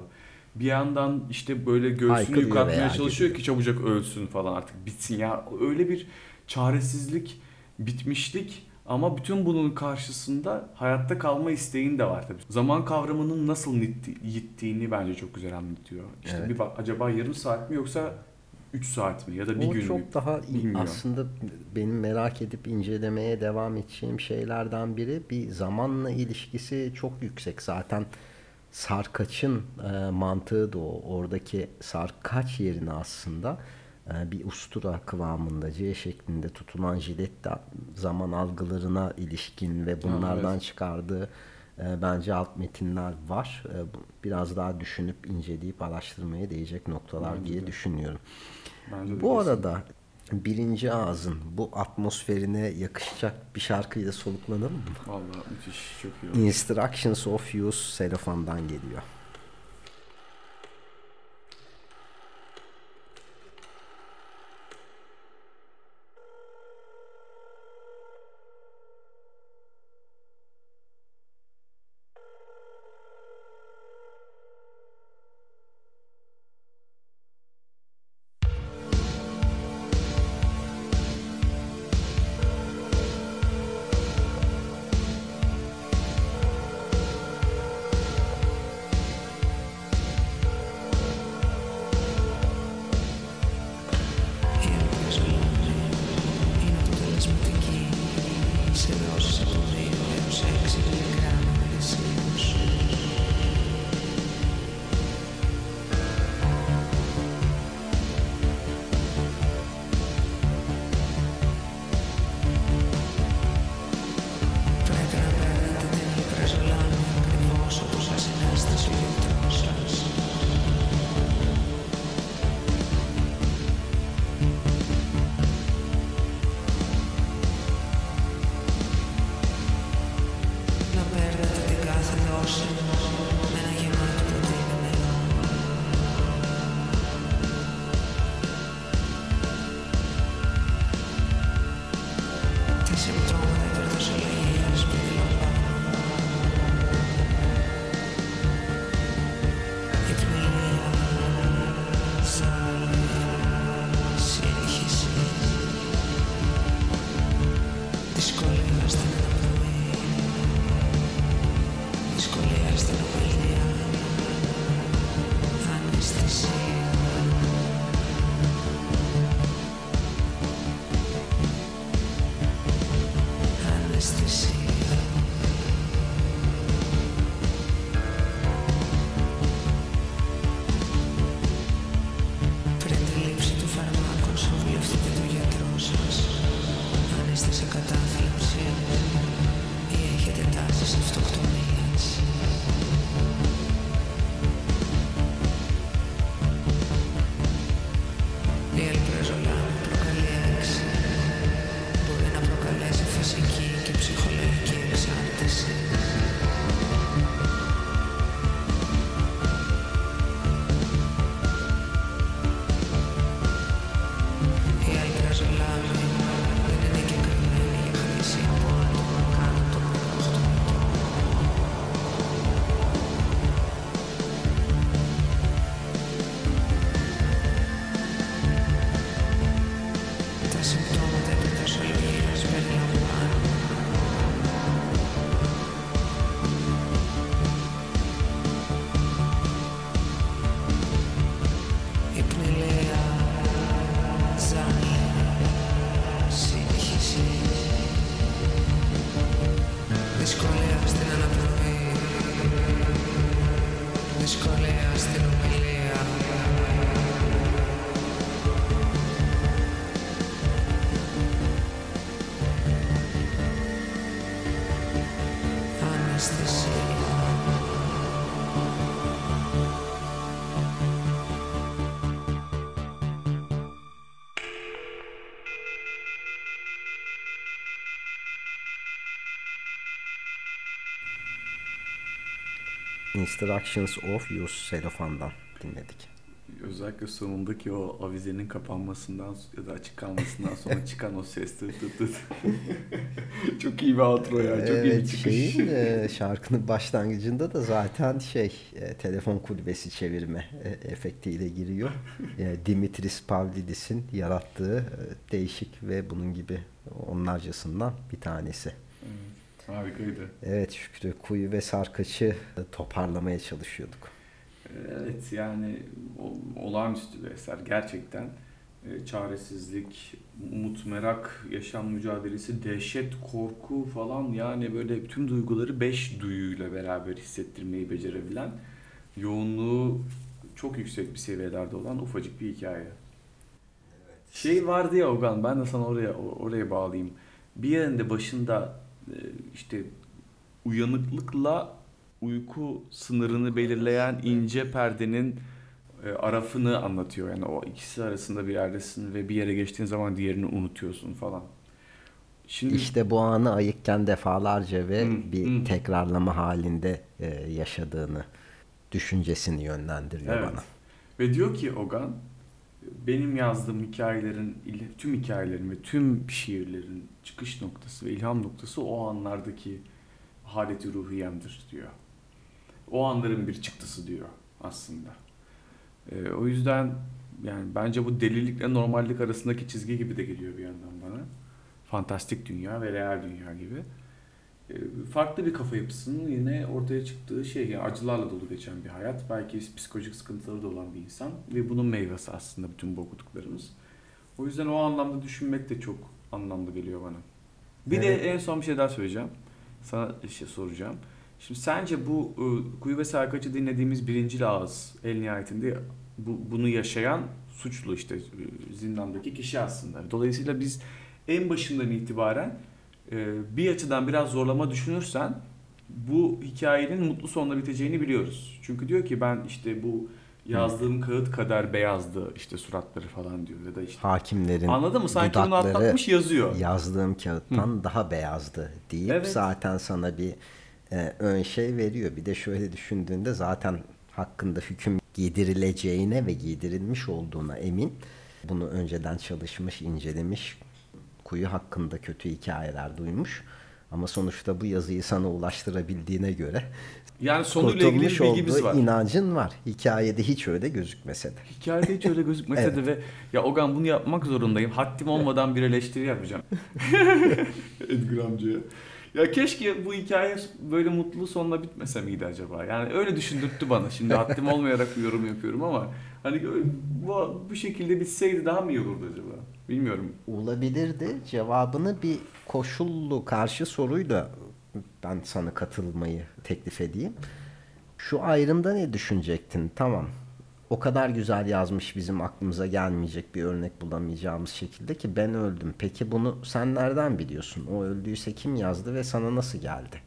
Bir yandan işte böyle göğsünü yıkatmaya veya çalışıyor gidiyor. ki çabucak ölsün falan artık bitsin ya. Öyle bir çaresizlik, bitmişlik ama bütün bunun karşısında hayatta kalma isteğin de var tabii. Zaman kavramının nasıl yittiğini bence çok güzel anlatıyor. İşte Evet. bir bak acaba yarım saat mi yoksa 3 saat mi ya da bir o gün mü? çok daha Bilmiyorum. aslında benim merak edip incelemeye devam edeceğim şeylerden biri bir zamanla ilişkisi çok yüksek. Zaten sarkaçın e, mantığı da o. Oradaki sarkaç yerine aslında e, bir ustura kıvamında C şeklinde tutulan jilet de zaman algılarına ilişkin ve bunlardan evet. çıkardığı e, bence alt metinler var. E, biraz daha düşünüp inceleyip araştırmaya değecek noktalar Bence diye de. düşünüyorum. Bence Bu kesin. arada birinci ağzın bu atmosferine yakışacak bir şarkıyla soluklanalım mı? Vallahi müthiş çok iyi oldu. Instructions of Use Selofan'dan geliyor. 私の一言。Instructions of Use Selofan'dan dinledik. Özellikle sonundaki o avizenin kapanmasından ya da açık kalmasından sonra çıkan o ses tıt tıt tıt. çok iyi bir outro ya. Çok iyi bir Evet, çıkış. şeyin e, şarkının başlangıcında da zaten şey e, telefon kulübesi çevirme e, efektiyle giriyor. E, Dimitris Pavlidis'in yarattığı e, değişik ve bunun gibi onlarcasından bir tanesi. Evet, harikaydı. Evet Şükrü kuyu ve sarkaçı toparlamaya çalışıyorduk. Evet yani olağanüstü bir eser gerçekten. E, çaresizlik, umut, merak, yaşam mücadelesi, dehşet, korku falan yani böyle tüm duyguları beş duyuyla beraber hissettirmeyi becerebilen yoğunluğu çok yüksek bir seviyelerde olan ufacık bir hikaye. Şey vardı ya Ogan ben de sana oraya oraya bağlayayım. Bir yerinde başında işte uyanıklıkla uyku sınırını belirleyen ince perdenin e, arafını anlatıyor. Yani o ikisi arasında bir yerdesin ve bir yere geçtiğin zaman diğerini unutuyorsun falan. Şimdi İşte bu anı ayıkken defalarca ve Hı, bir hı. tekrarlama halinde e, yaşadığını düşüncesini yönlendiriyor Evet. bana. Ve diyor ki Ogan, benim yazdığım hikayelerin, tüm hikayelerin ve tüm şiirlerin çıkış noktası ve ilham noktası o anlardaki haleti ruhiyemdir diyor. O anların bir çıktısı diyor aslında. Ee, o yüzden yani bence bu delilikle normallik arasındaki çizgi gibi de geliyor bir yandan bana. Fantastik dünya ve real dünya gibi. Ee, farklı bir kafa yapısının yine ortaya çıktığı şey yani acılarla dolu geçen bir hayat. Belki psikolojik sıkıntıları da olan bir insan ve bunun meyvesi aslında bütün bu okuduklarımız. O yüzden o anlamda düşünmek de çok anlamlı geliyor bana. Bir Evet. de en son bir şey daha söyleyeceğim. Sana şey soracağım. Şimdi sence bu e, Kuyu ve Serkaç'ı dinlediğimiz birinci ağız el nihayetinde bu, bunu yaşayan suçlu işte e, zindandaki kişi aslında. Dolayısıyla biz en başından itibaren e, bir açıdan biraz zorlama düşünürsen bu hikayenin mutlu sonla biteceğini biliyoruz. Çünkü diyor ki ben işte bu yazdığım kağıt kadar beyazdı işte suratları falan diyor ya da işte Hakimlerin Anladın mı? Sanki bunu atlatmış yazıyor. yazdığım kağıttan daha beyazdı deyip Evet. zaten sana bir e, ön şey veriyor. Bir de şöyle düşündüğünde zaten hakkında hüküm giydirileceğine ve giydirilmiş olduğuna emin. Bunu önceden çalışmış, incelemiş, kuyu hakkında kötü hikayeler duymuş. Ama sonuçta bu yazıyı sana ulaştırabildiğine göre Yani sonuyla ilgili bir bilgimiz var. inancın var. Hikayede hiç öyle gözükmese de. Hikayede hiç öyle gözükmese de ve ya Ogan bunu yapmak zorundayım. Haddim olmadan bir eleştiri yapacağım. Edgar amcaya. Ya keşke bu hikaye böyle mutlu sonla bitmese miydi acaba? Yani öyle düşündürttü bana. Şimdi haddim olmayarak bir yorum yapıyorum ama hani bu, bu şekilde bitseydi daha mı iyi olurdu acaba? Bilmiyorum. Olabilirdi. Cevabını bir koşullu karşı soruyla ben sana katılmayı teklif edeyim. Şu ayrımda ne düşünecektin? Tamam. O kadar güzel yazmış bizim aklımıza gelmeyecek bir örnek bulamayacağımız şekilde ki ben öldüm. Peki bunu sen nereden biliyorsun? O öldüyse kim yazdı ve sana nasıl geldi?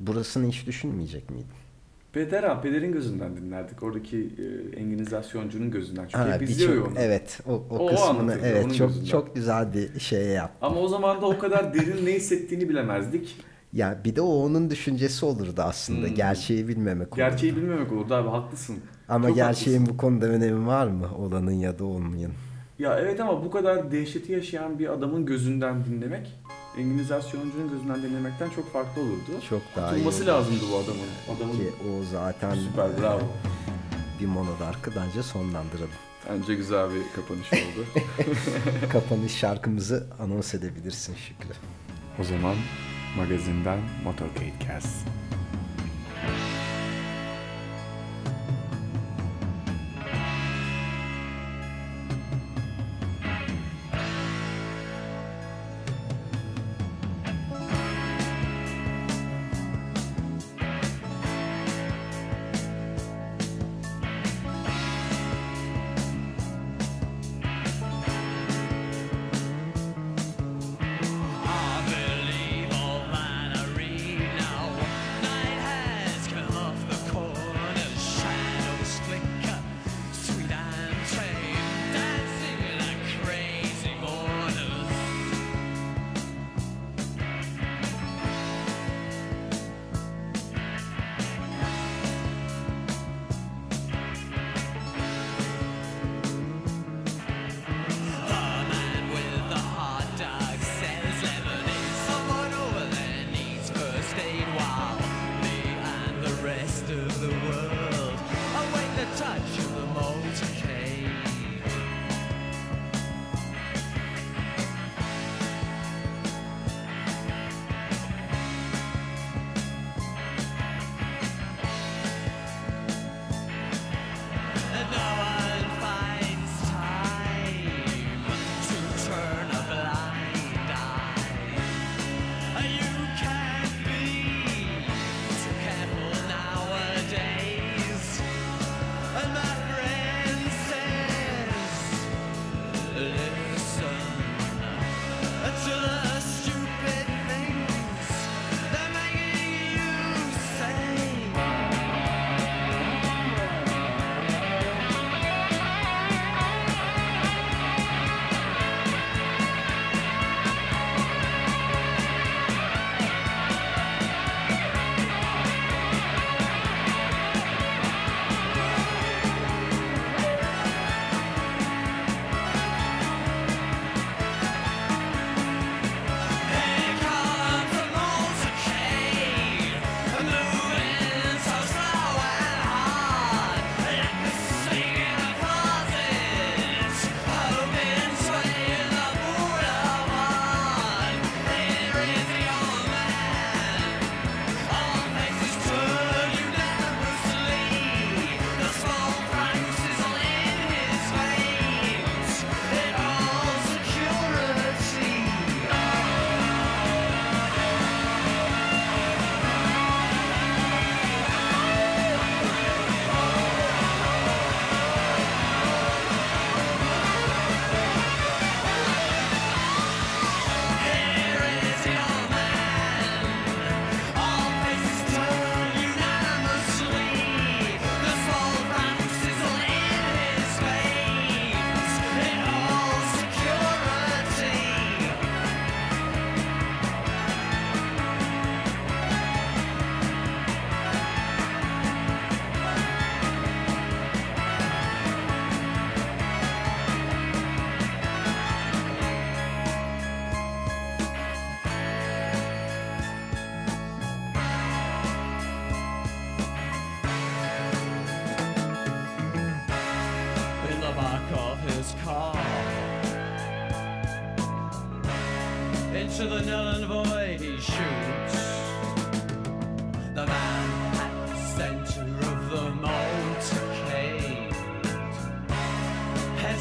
Burasını hiç düşünmeyecek miydin? Peder abi, pederin gözünden dinlerdik. Oradaki e, enginizasyoncu'nun gözünden. Çünkü Ha, hep izliyor ya onu. Evet, o, o, O- o kısmını anlatırdı, evet çok gözünden. çok güzel bir şey yaptı. Ama o zaman da o kadar derin ne hissettiğini bilemezdik. Ya bir de o onun düşüncesi olurdu aslında. Hmm. Gerçeği bilmemek olurdu. Gerçeği bilmemek olurdu abi haklısın. Ama Çok gerçeğin haklısın. bu konuda önemi var mı? Olanın ya da olmayan. Ya evet ama bu kadar dehşeti yaşayan bir adamın gözünden dinlemek Enginizasyoncu'nun gözünden dinlemekten çok farklı olurdu. Çok daha iyi Tutulması olurdu. lazımdı bu adamın. Adamın Ki o zaten süper bravo. bir monodarkı bence sonlandıralım. Bence güzel bir kapanış oldu. Kapanış şarkımızı anons edebilirsin Şükrü. o zaman magazinden Motorcade Cast.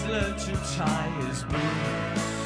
Learned to tie his boots.